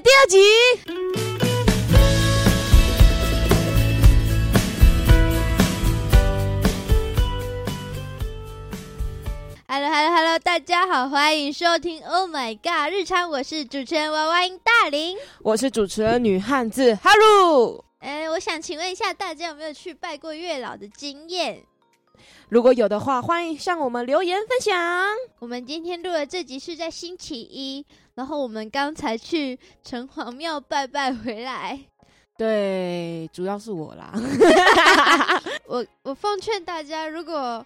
第二集。Hello Hello Hello，大家好，欢迎收听 Oh My God 日常，我是主持人娃娃音大林。我是主持人女汉子哈鲁。哎，我想请问一下，大家有没有去拜过月老的经验？如果有的话，欢迎向我们留言分享。我们今天录的这集是在星期一，然后我们刚才去城隍庙拜拜回来。对，主要是我啦。我我奉劝大家，如果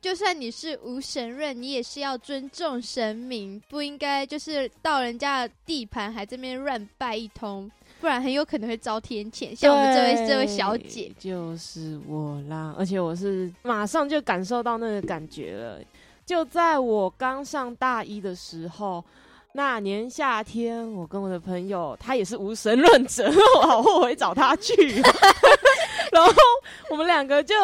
就算你是无神论，你也是要尊重神明，不应该就是到人家的地盘还这边乱拜一通，不然很有可能会遭天谴。像我们这位这位小姐，就是我啦，而且我是马上就感受到那个感觉了。就在我刚上大一的时候，那年夏天，我跟我的朋友，他也是无神论者，我好后悔找他去。然后我们两个就，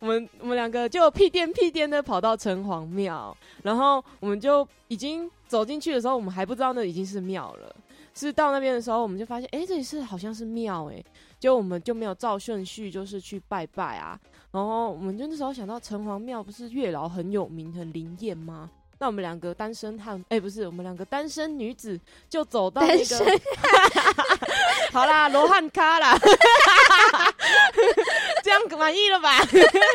我们我们两个就屁颠屁颠的跑到城隍庙，然后我们就已经走进去的时候，我们还不知道那已经是庙了。是到那边的时候，我们就发现，哎，这里是好像是庙，哎，就我们就没有照顺序，就是去拜拜啊。然后我们就那时候想到城隍庙不是月老很有名、很灵验吗？那我们两个单身汉，哎，不是，我们两个单身女子就走到那个，好啦，罗汉咖啦，这样满意了吧？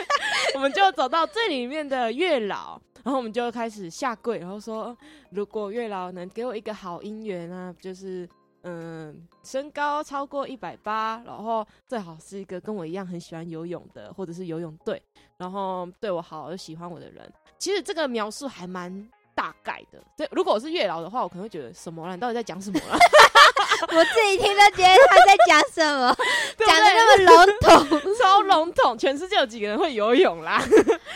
我们就走到最里面的月老，然后我们就开始下跪，然后说，如果月老能给我一个好姻缘啊，就是嗯，身高超过一百八，然后最好是一个跟我一样很喜欢游泳的，或者是游泳队，然后对我好又喜欢我的人。其实这个描述还蛮大概的。对，如果我是月老的话，我可能会觉得什么了？你到底在讲什么了？我自己听都觉得他在讲什么，讲的那么笼统，超笼统。全世界有几个人会游泳啦？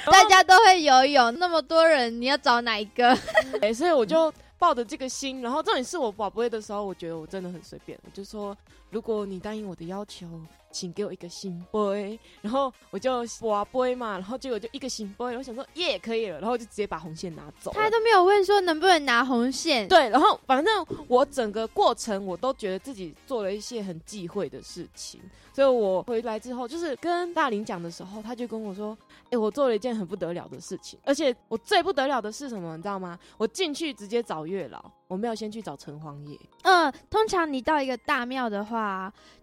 大家都会游泳，那么多人，你要找哪一个？哎，所以我就抱着这个心，然后重点是我宝贝的时候，我觉得我真的很随便，我就说，如果你答应我的要求。请给我一个新杯，然后我就挖杯嘛，然后结果就一个新杯，我想说耶可以了，然后就直接把红线拿走。他都没有问说能不能拿红线。对，然后反正我整个过程我都觉得自己做了一些很忌讳的事情，所以我回来之后就是跟大林讲的时候，他就跟我说：“哎，我做了一件很不得了的事情，而且我最不得了的是什么，你知道吗？我进去直接找月老。”我没有先去找城隍爷。嗯，通常你到一个大庙的话，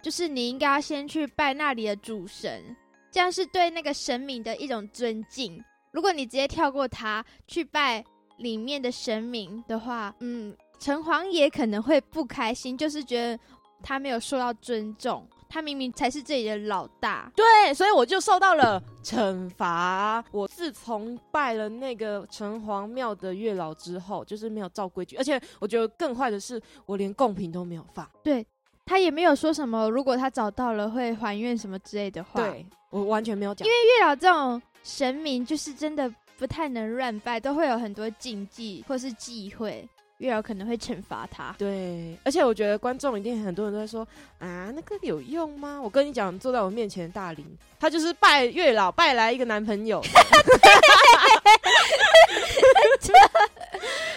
就是你应该要先去拜那里的主神，这样是对那个神明的一种尊敬。如果你直接跳过他去拜里面的神明的话，嗯，城隍爷可能会不开心，就是觉得他没有受到尊重。他明明才是这里的老大，对，所以我就受到了惩罚。我自从拜了那个城隍庙的月老之后，就是没有照规矩，而且我觉得更坏的是，我连贡品都没有放。对他也没有说什么，如果他找到了会还愿什么之类的话。对我完全没有讲，因为月老这种神明就是真的不太能乱拜，都会有很多禁忌或是忌讳。月老可能会惩罚他，对，而且我觉得观众一定很多人都在说啊，那个有用吗？我跟你讲，坐在我面前的大林，他就是拜月老拜来一个男朋友，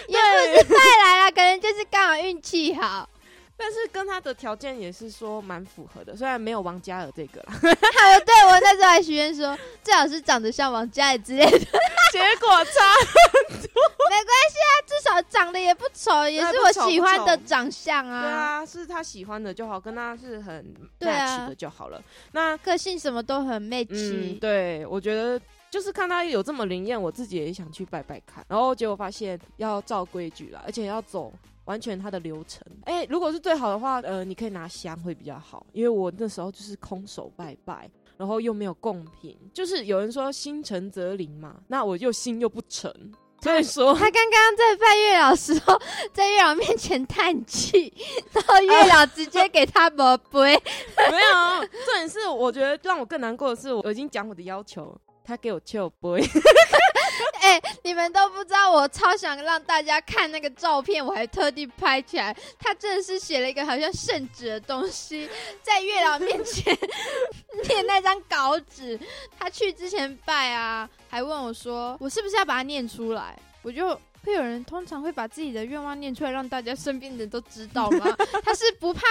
也不是拜来了，可能就是刚好运气好。但是跟他的条件也是说蛮符合的，虽然没有王嘉尔这个啦。有对我那时候还许愿说，最好是长得像王嘉尔之类的，结果差很多。没关系啊，至少长得也不丑，也是我喜欢的长相啊。对啊，是他喜欢的就好，跟他是很 match 的就好了。那个性什么都很 match。对，我觉得就是看他有这么灵验，我自己也想去拜拜看。然后结果发现要照规矩了，而且要走。完全它的流程，哎，如果是最好的话，呃，你可以拿香会比较好，因为我那时候就是空手拜拜，然后又没有贡品，就是有人说心诚则灵嘛，那我又心又不诚，所以说他刚刚在拜月老时候，在月老面前叹气，然后月老直接给他宝贝，没有，重点是我觉得让我更难过的是，我已经讲我的要求，他给我求杯。哎，你们都不知道，我超想让大家看那个照片，我还特地拍起来。他真的是写了一个好像圣旨的东西，在月老面前念那张稿纸。他去之前拜啊，还问我说，我是不是要把它念出来？我就会有人通常会把自己的愿望念出来，让大家身边的人都知道吗？他是不怕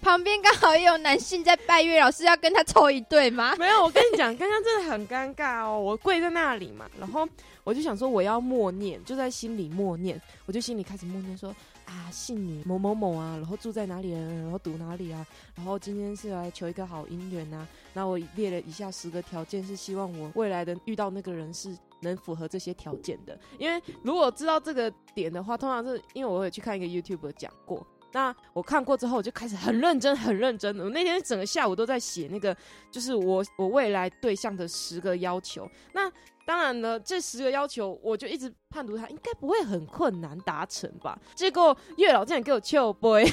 旁边刚好也有男性在拜月老，师要跟他凑一对吗？没有，我跟你讲，刚刚真的很尴尬哦。我跪在那里嘛，然后我就想说我要默念，就在心里默念，我就心里开始默念说啊，姓女某某某啊，然后住在哪里啊，然后读哪里啊，然后今天是来求一个好姻缘呐。那我列了以下十个条件，是希望我未来的遇到那个人是能符合这些条件的。因为如果知道这个点的话，通常是因为我有去看一个 YouTube 讲过。那我看过之后，我就开始很认真、很认真的。我那天整个下午都在写那个，就是我我未来对象的十个要求。那当然了，这十个要求，我就一直判读它，应该不会很困难达成吧？结果月老竟然给我求杯，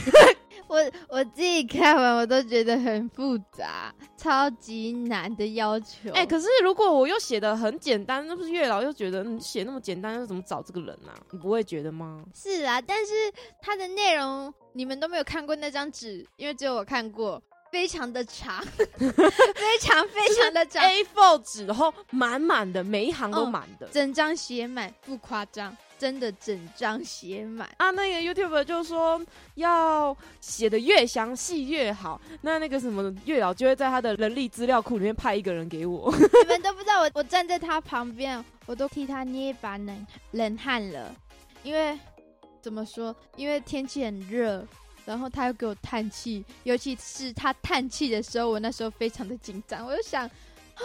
我我自己看完我都觉得很复杂，超级难的要求。哎，可是如果我又写的很简单，那不是月老又觉得你写那么简单，又怎么找这个人呢？你不会觉得吗？是啊，但是它的内容你们都没有看过那张纸，因为只有我看过。非常的长，非常非常的长，A4 纸，然后满满的，每一行都满的，整张写满，不夸张，真的整张写满啊！那个 YouTube 就说要写的越详细越好，那那个什么月老就会在他的人力资料库里面派一个人给我。你们都不知道，我我站在他旁边，我都替他捏一把冷冷汗了，因为怎么说？因为天气很热。然后他又给我叹气，尤其是他叹气的时候，我那时候非常的紧张。我就想，啊，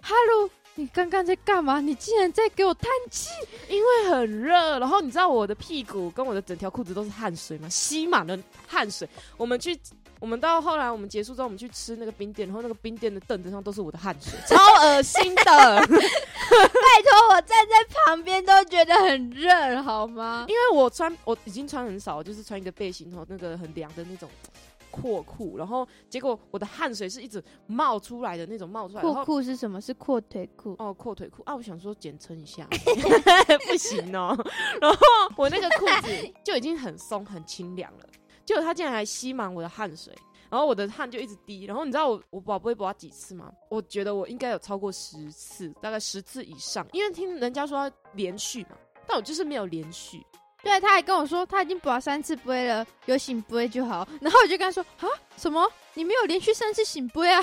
哈喽，你刚刚在干嘛？你竟然在给我叹气？因为很热。然后你知道我的屁股跟我的整条裤子都是汗水吗？吸满了汗水。我们去。我们到后来，我们结束之后，我们去吃那个冰店，然后那个冰店的凳子上都是我的汗水，超恶心的。拜托，我站在旁边都觉得很热，好吗？因为我穿，我已经穿很少，就是穿一个背心，然后那个很凉的那种阔裤，然后结果我的汗水是一直冒出来的那种冒出来。阔裤是什么？是阔腿裤哦，阔腿裤啊！我想说简称一下，不行哦。然后我那个裤子就已经很松很清凉了。结果他竟然还吸满我的汗水，然后我的汗就一直滴。然后你知道我我宝贝拔几次吗？我觉得我应该有超过十次，大概十次以上。因为听人家说连续嘛，但我就是没有连续。对，他还跟我说他已经补了三次杯了，有醒杯就好。然后我就跟他说啊，什么？你没有连续三次醒杯啊？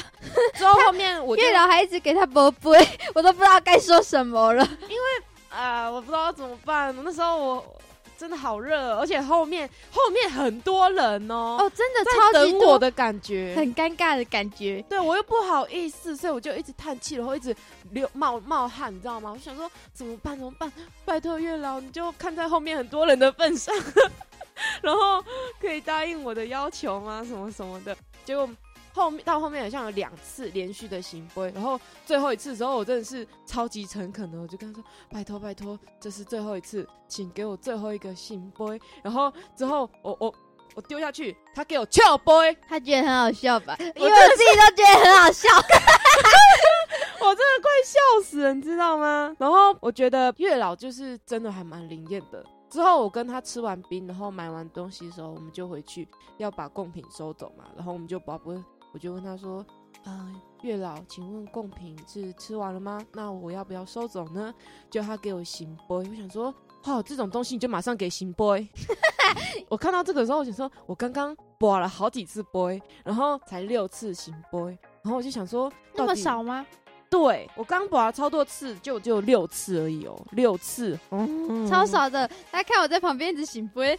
之后后 面我月老还一直给他补杯，我都不知道该说什么了。因为啊，我不知道怎么办。那时候我。真的好热，而且后面后面很多人哦，哦，真的超级等我的感觉，很尴尬的感觉。对我又不好意思，所以我就一直叹气，然后一直流冒冒汗，你知道吗？我想说怎么办？怎么办？拜托月老，你就看在后面很多人的份上，然后可以答应我的要求吗？什么什么的，结果。后面到后面好像有两次连续的行杯，然后最后一次的时候，我真的是超级诚恳的，我就跟他说：“拜托拜托，这是最后一次，请给我最后一个行杯。”然后之后我我我丢下去，他给我翘杯，他 觉得很好笑吧？因为我自己都觉得很好笑，我真的快笑死了，你知道吗？然后我觉得月老就是真的还蛮灵验的。之后我跟他吃完冰，然后买完东西的时候，我们就回去要把贡品收走嘛，然后我们就把不。我就问他说：“啊，月老，请问贡品是吃完了吗？那我要不要收走呢？”就他给我行杯，我想说，哦，这种东西你就马上给行杯。我看到这个时候，我想说，我刚刚播了好几次杯，然后才六次行杯，然后我就想说，那么少吗？对我刚拔了超多次，就只有六次而已哦，六次，嗯超少的。大家看我在旁边一直醒杯，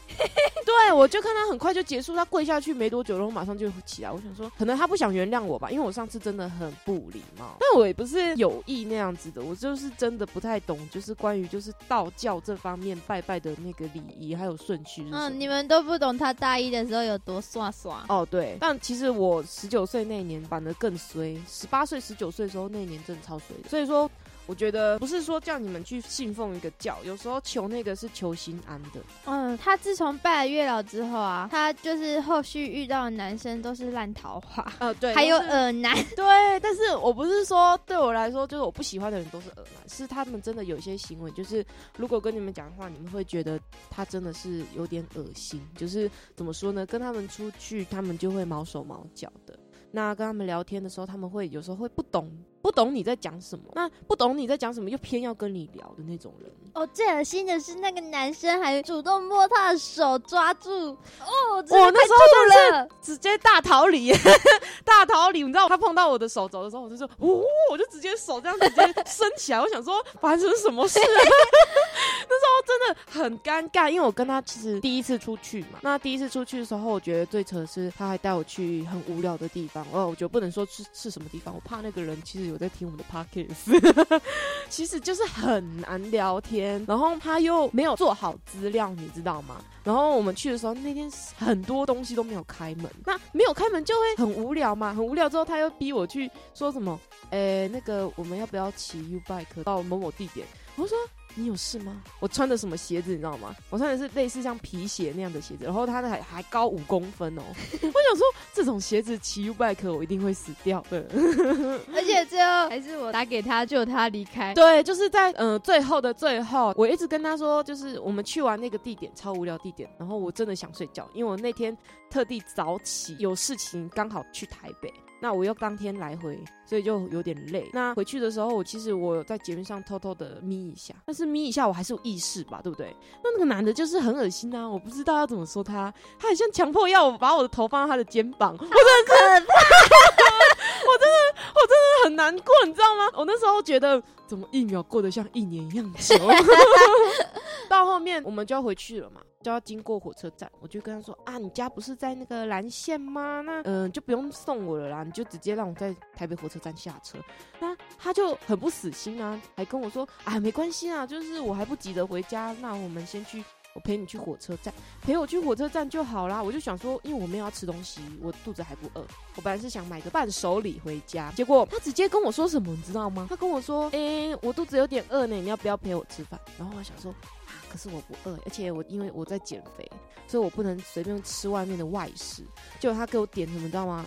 对我就看他很快就结束，他跪下去没多久，然后马上就起来。我想说，可能他不想原谅我吧，因为我上次真的很不礼貌。但我也不是有意那样子的，我就是真的不太懂，就是关于就是道教这方面拜拜的那个礼仪还有顺序。嗯，你们都不懂他大一的时候有多耍耍。哦，对。但其实我十九岁那年反而更衰，十八岁、十九岁的时候那年。真的超水，所以说。我觉得不是说叫你们去信奉一个教，有时候求那个是求心安的。嗯，他自从拜了月老之后啊，他就是后续遇到的男生都是烂桃花。呃，对，还有耳男。对，但是我不是说对我来说就是我不喜欢的人都是耳男，是他们真的有些行为，就是如果跟你们讲话，你们会觉得他真的是有点恶心。就是怎么说呢？跟他们出去，他们就会毛手毛脚的。那跟他们聊天的时候，他们会有时候会不懂。不懂你在讲什么，那不懂你在讲什么又偏要跟你聊的那种人。哦，最恶心的是那个男生还主动摸他的手，抓住。哦，我我那时候真的是直接大逃离，大逃离。你知道他碰到我的手肘的时候，我就说，呜，我就直接手这样直接伸起来。我想说发生什么事？那时候真的很尴尬，因为我跟他其实第一次出去嘛。那第一次出去的时候，我觉得最扯的是他还带我去很无聊的地方。哦，我觉得不能说是是什么地方，我怕那个人其实有我在听我们的 podcast，其实就是很难聊天，然后他又没有做好资料，你知道吗？然后我们去的时候，那天很多东西都没有开门，那没有开门就会很无聊嘛，很无聊之后他又逼我去说什么，诶，那个我们要不要骑 U bike 到某某地点？我说。你有事吗？我穿的什么鞋子你知道吗？我穿的是类似像皮鞋那样的鞋子，然后它还还高五公分哦。我想说这种鞋子骑 U bike 我一定会死掉的。而且最后还是我打给他救他离开。对，就是在嗯最后的最后，我一直跟他说，就是我们去完那个地点超无聊地点，然后我真的想睡觉，因为我那天特地早起有事情，刚好去台北。那我又当天来回，所以就有点累。那回去的时候，我其实我在节目上偷偷的眯一下，但是眯一下我还是有意识吧，对不对？那那个男的就是很恶心啊，我不知道要怎么说他，他很像强迫要我把我的头放在他的肩膀，我真的可怕，我真的我真的很难过，你知道吗？我那时候觉得怎么一秒过得像一年一样久，到后面我们就要回去了嘛。就要经过火车站，我就跟他说啊，你家不是在那个蓝线吗？那嗯，就不用送我了啦，你就直接让我在台北火车站下车。那他就很不死心啊，还跟我说啊，没关系啊，就是我还不急着回家，那我们先去，我陪你去火车站，陪我去火车站就好啦。我就想说，因为我没有要吃东西，我肚子还不饿，我本来是想买个伴手礼回家，结果他直接跟我说什么，你知道吗？他跟我说，哎，我肚子有点饿呢，你要不要陪我吃饭？然后我想说。可是我不饿，而且我因为我在减肥，所以我不能随便吃外面的外食。结果他给我点什么，你知道吗？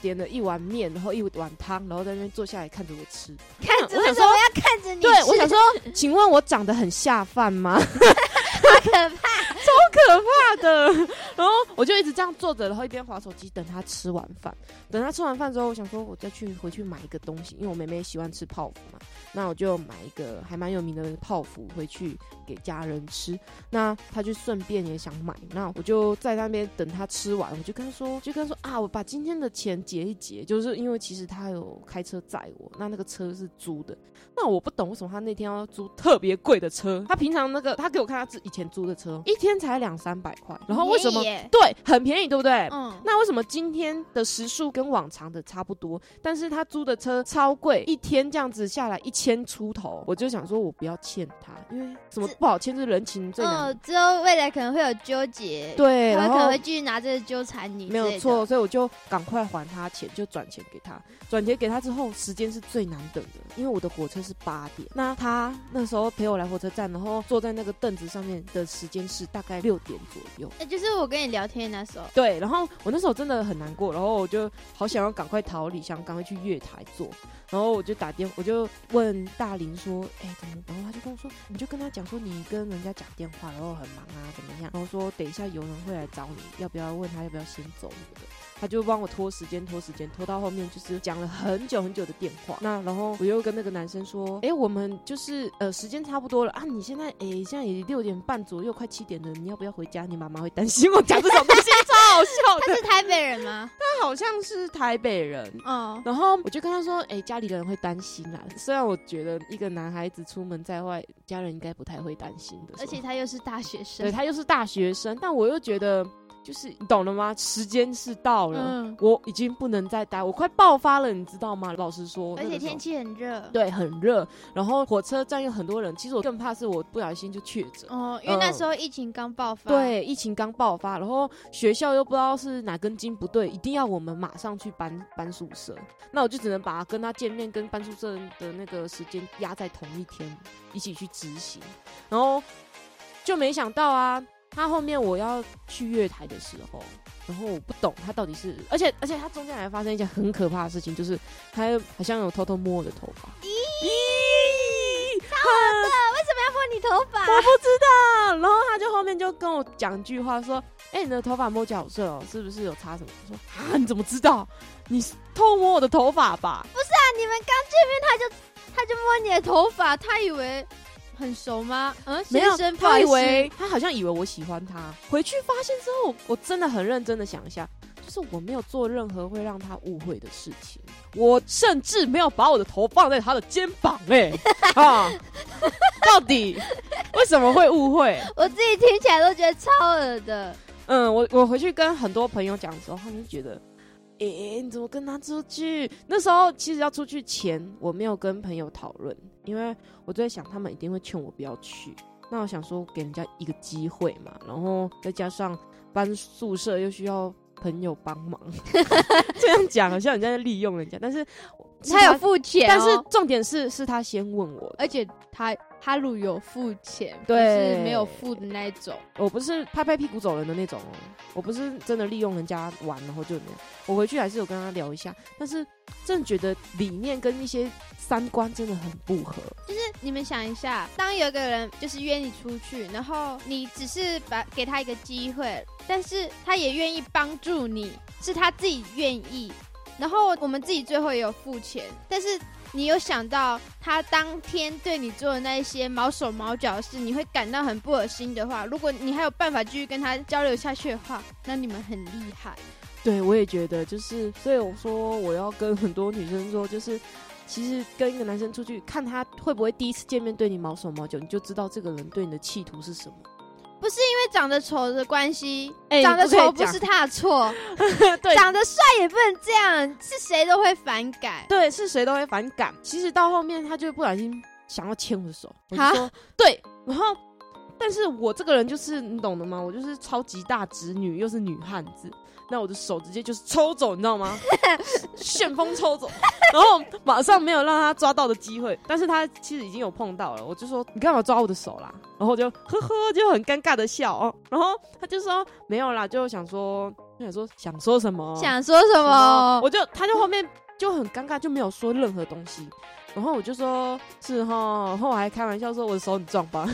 点了一碗面，然后一碗汤，然后在那边坐下来看着我吃。看着我想说我要看着你。对，我想说，请问我长得很下饭吗？好可怕，超可怕的。然后我就一直这样坐着，然后一边划手机等他吃完饭。等他吃完饭之后，我想说我再去回去买一个东西，因为我妹妹喜欢吃泡芙嘛。那我就买一个还蛮有名的泡芙回去给家人吃。那他就顺便也想买，那我就在那边等他吃完，我就跟他说，就跟他说啊，我把今天的钱结一结，就是因为其实他有开车载我，那那个车是租的。那我不懂为什么他那天要租特别贵的车，他平常那个他给我看他自以前租的车，一天才两三百块，然后为什么对很便宜，对不对？嗯。那为什么今天的时速跟往常的差不多，但是他租的车超贵，一天这样子下来一。千出头，我就想说，我不要欠他，因为什么不好欠，是人情最难。之后未来可能会有纠结，对，他可能会继续拿这个纠缠你。没有错，所以我就赶快还他钱，就转钱给他。转钱给他之后，时间是最难等的，因为我的火车是八点。那他那时候陪我来火车站，然后坐在那个凳子上面的时间是大概六点左右。哎，就是我跟你聊天那时候。对，然后我那时候真的很难过，然后我就好想要赶快逃离，想赶快去月台坐。然后我就打电，我就问大林说：“哎，怎么？”然后他就跟我说：“你就跟他讲说你跟人家讲电话，然后很忙啊，怎么样？”然后说：“等一下有人会来找你，要不要问他要不要先走？”什么的。他就帮我拖时间，拖时间，拖到后面就是讲了很久很久的电话。那然后我又跟那个男生说：“哎，我们就是呃时间差不多了啊，你现在哎现在也六点半左右，快七点了，你要不要回家？你妈妈会担心我讲这种东西，超好笑。”他是台北人吗？他好像是台北人。嗯。然后我就跟他说：“哎，家里的人会担心啦。虽然我觉得一个男孩子出门在外，家人应该不太会担心的。而且他又是大学生，对他又是大学生，但我又觉得。”就是你懂了吗？时间是到了，我已经不能再待，我快爆发了，你知道吗？老实说，而且天气很热，对，很热。然后火车站有很多人，其实我更怕是我不小心就确诊哦，因为那时候疫情刚爆发，对，疫情刚爆发，然后学校又不知道是哪根筋不对，一定要我们马上去搬搬宿舍，那我就只能把跟他见面跟搬宿舍的那个时间压在同一天，一起去执行，然后就没想到啊。他后面我要去月台的时候，然后我不懂他到底是，而且而且他中间还发生一件很可怕的事情，就是他好像有偷偷摸我的头发。咦，超恶的，为什么要摸你头发？我不知道。然后他就后面就跟我讲一句话说：“哎、你的头发摸起来好顺哦，是不是有擦什么？我说啊，你怎么知道？你偷摸我的头发吧？不是啊你们刚见面他就他就摸你的头发，他以为很熟吗？嗯，没有先生，他以为他好像以为我喜欢他。回去发现之后，我真的很认真的想一下，就是我没有做任何会让他误会的事情，我甚至没有把我的头放在他的肩膀、哎，啊，到底为什么会误会？我自己听起来都觉得超恶的。嗯，我我回去跟很多朋友讲的时候，他们就觉得，诶、你怎么跟他出去？那时候其实要出去前，我没有跟朋友讨论，因为我就在想，他们一定会劝我不要去。那我想说，给人家一个机会嘛，然后再加上搬宿舍又需要朋友帮忙，这样讲好像人家在利用人家，但是是他有付钱、哦，但是重点是是他先问我，而且他哈鲁有付钱，不对是没有付的那一种。我不是拍拍屁股走人的那种哦，我不是真的利用人家玩然后就那样。我回去还是有跟他聊一下，但是真的觉得理念跟一些三观真的很不合。就是你们想一下，当有一个人就是约你出去，然后你只是把给他一个机会，但是他也愿意帮助你，是他自己愿意，然后我们自己最后也有付钱，但是你有想到他当天对你做的那一些毛手毛脚的事，你会感到很不恶心的话，如果你还有办法继续跟他交流下去的话，那你们很厉害。对，我也觉得，就是所以我说我要跟很多女生说，就是其实跟一个男生出去，看他会不会第一次见面对你毛手毛脚，你就知道这个人对你的企图是什么。不是因为长得丑的关系，哎长得丑不是他的错，对长得帅也不能这样，是谁都会反感。对，是谁都会反感。其实到后面，他就不小心想要牵我的手，我就说对，然后，但是我这个人就是你懂的吗？我就是超级大直女，又是女汉子，那我的手直接就是抽走，你知道吗？旋风抽走，然后马上没有让他抓到的机会，但是他其实已经有碰到了，我就说你干嘛抓我的手啦？然后就呵呵，就很尴尬的笑哦，然后他就说没有啦，就想说就想说想说什么，想说什么？我就他就后面就很尴尬，就没有说任何东西。然后我就说是哈，然后我还开玩笑说我的手很壮吧，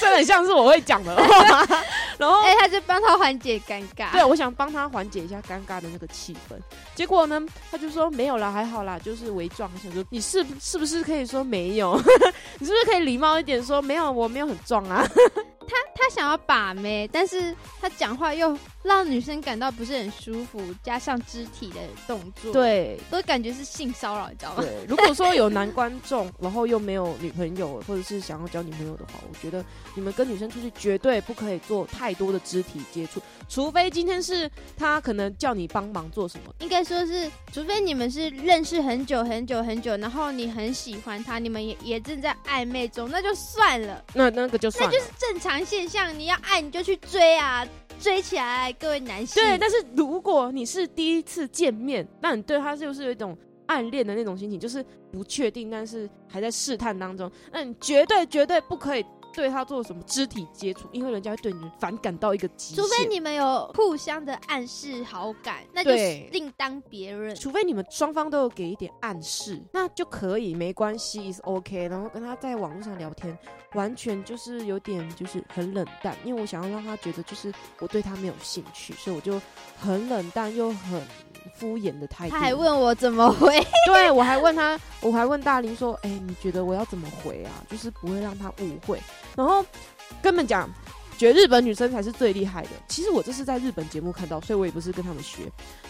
真的很像是我会讲的话。然后哎、他就帮他缓解尴尬。对，我想帮他缓解一下尴尬的那个气氛。结果呢，他就说没有啦，还好啦，就是微壮。我想说你是是不是可以说没有？你是不是可以礼貌一点说没有？我没有很壮啊。他他想要把妹，但是他讲话又让女生感到不是很舒服，加上肢体的动作，，对，都感觉是性骚扰，你知道吗？对，如果说有男观众，然后又没有女朋友，或者是想要交女朋友的话，我觉得你们跟女生出去绝对不可以做太多的肢体接触，除非今天是他可能叫你帮忙做什么。应该说是，除非你们是认识很久很久很久，然后你很喜欢他，你们也也正在暧昧中，那就算了，那那个就算了。那就是正常现象。你要爱你就去追啊，追起来，各位男性。对，但是如果你是第一次见面，那你对他就是有一种暗恋的那种心情，就是不确定，但是还在试探当中，那你绝对绝对不可以对他做什么肢体接触，因为人家会对你反感到一个极限。除非你们有互相的暗示好感，那就对另当别论。除非你们双方都有给一点暗示，那就可以没关系，is OK。然后跟他在网络上聊天，完全就是有点就是很冷淡，因为我想要让他觉得就是我对他没有兴趣，所以我就很冷淡又很敷衍的态度。他还问我怎么回，对我还问他，我还问大林说，哎、你觉得我要怎么回啊？就是不会让他误会。然后根本讲，觉得日本女生才是最厉害的。其实我这是在日本节目看到，所以我也不是跟他们学。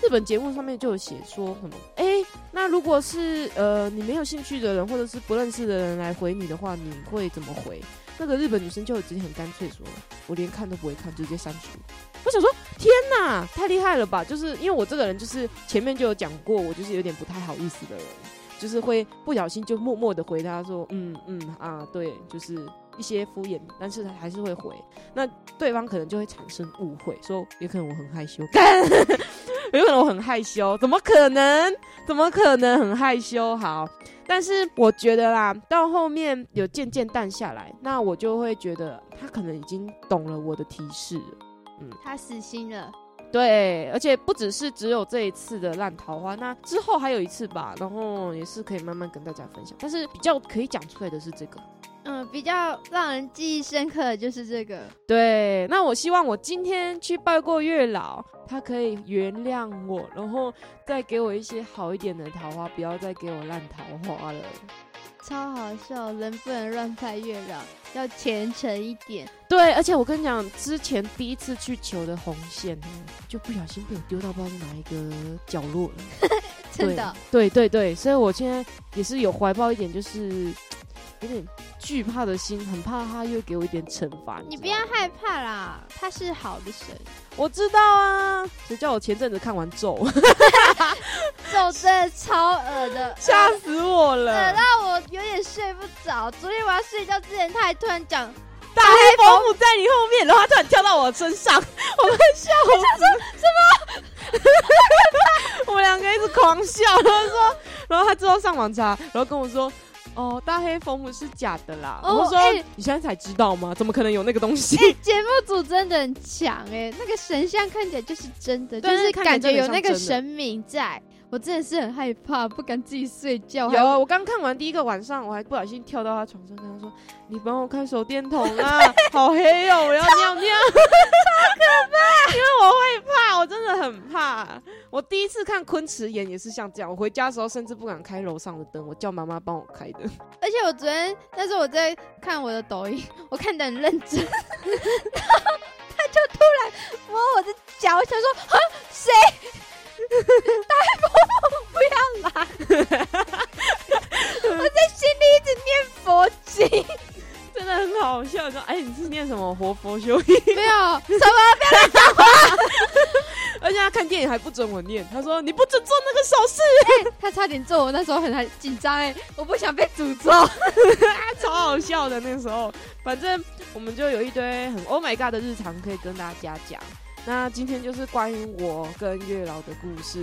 日本节目上面就有写说什么，哎、那如果是呃你没有兴趣的人，或者是不认识的人来回你的话，你会怎么回？那个日本女生就直接很干脆说，我连看都不会看，直接删除。我想说，天哪，太厉害了吧！就是因为我这个人，就是前面就有讲过，我就是有点不太好意思的人，就是会不小心就默默的回他说，嗯嗯啊，对，就是一些敷衍，但是还是会回。那对方可能就会产生误会，说也可能我很害羞，干，有可能我很害羞，怎么可能？怎么可能很害羞？好，但是我觉得啦，到后面有渐渐淡下来，那我就会觉得他可能已经懂了我的提示了。他死心了。对，而且不只是只有这一次的烂桃花，那之后还有一次吧，然后也是可以慢慢跟大家分享。但是比较可以讲出来的是这个，嗯，比较让人记忆深刻的就是这个。对，那我希望我今天去拜过月老，他可以原谅我，然后再给我一些好一点的桃花，不要再给我烂桃花了。超好笑，人不能乱拜月老，要虔诚一点。对，而且我跟你讲，之前第一次去求的红线，就不小心被我丢到不知道哪一个角落了。真的，对对对，所以我现在也是有怀抱一点，就是 有点惧怕的心，很怕他又给我一点惩罚。你不要害怕啦，他是好的神。我知道啊，谁叫我前阵子看完咒，咒真的超恶的，吓死我了，恶到我有点睡不着。昨天我要睡觉之前，他还突然讲大黑伯母在你后面，然后他突然跳到我身上，我们笑死！什么？我们两个一直狂笑，然后说，然后他之后上网查，然后跟我说。哦，大黑佛母是假的啦！我说你现在才知道吗？怎么可能有那个东西？节目组真的很强哎，那个神像看起来就是真的，就是感觉有那个神明在。我真的是很害怕，不敢自己睡觉。有，我刚看完第一个晚上，我还不小心跳到他床上，跟他说：“你帮我看手电筒啊，好黑哦，我要尿尿。”超可怕，因为我会怕，我真的很怕。我第一次看昆池岩也是像这样，我回家的时候甚至不敢开楼上的灯，我叫妈妈帮我开的。而且我昨天，那时候我在看我的抖音，我看的很认真，然后他就突然摸我的脚，我想说：“啊，谁？” 大伯不要来！我在心里一直念佛经，真的很好笑。说：“哎，你是念什么活佛修？没有什么，不要乱讲话。而且他看电影还不准我念，他说你不准做那个手势。他差点做，我那时候很紧张哎，我不想被诅咒，超好笑的那时候。反正我们就有一堆很 Oh my God 的日常可以跟大家讲。那今天就是关于我跟月老的故事。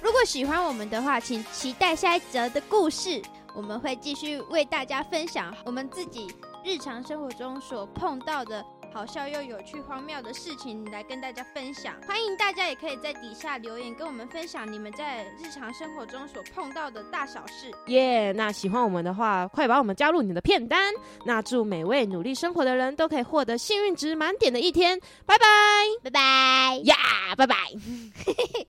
如果喜欢我们的话，请期待下一则的故事，我们会继续为大家分享我们自己日常生活中所碰到的。好笑又有趣、荒谬的事情来跟大家分享，欢迎大家也可以在底下留言跟我们分享你们在日常生活中所碰到的大小事。耶！那喜欢我们的话，快把我们加入你的片单。那祝每位努力生活的人都可以获得幸运值满点的一天。拜拜，拜拜呀，拜拜。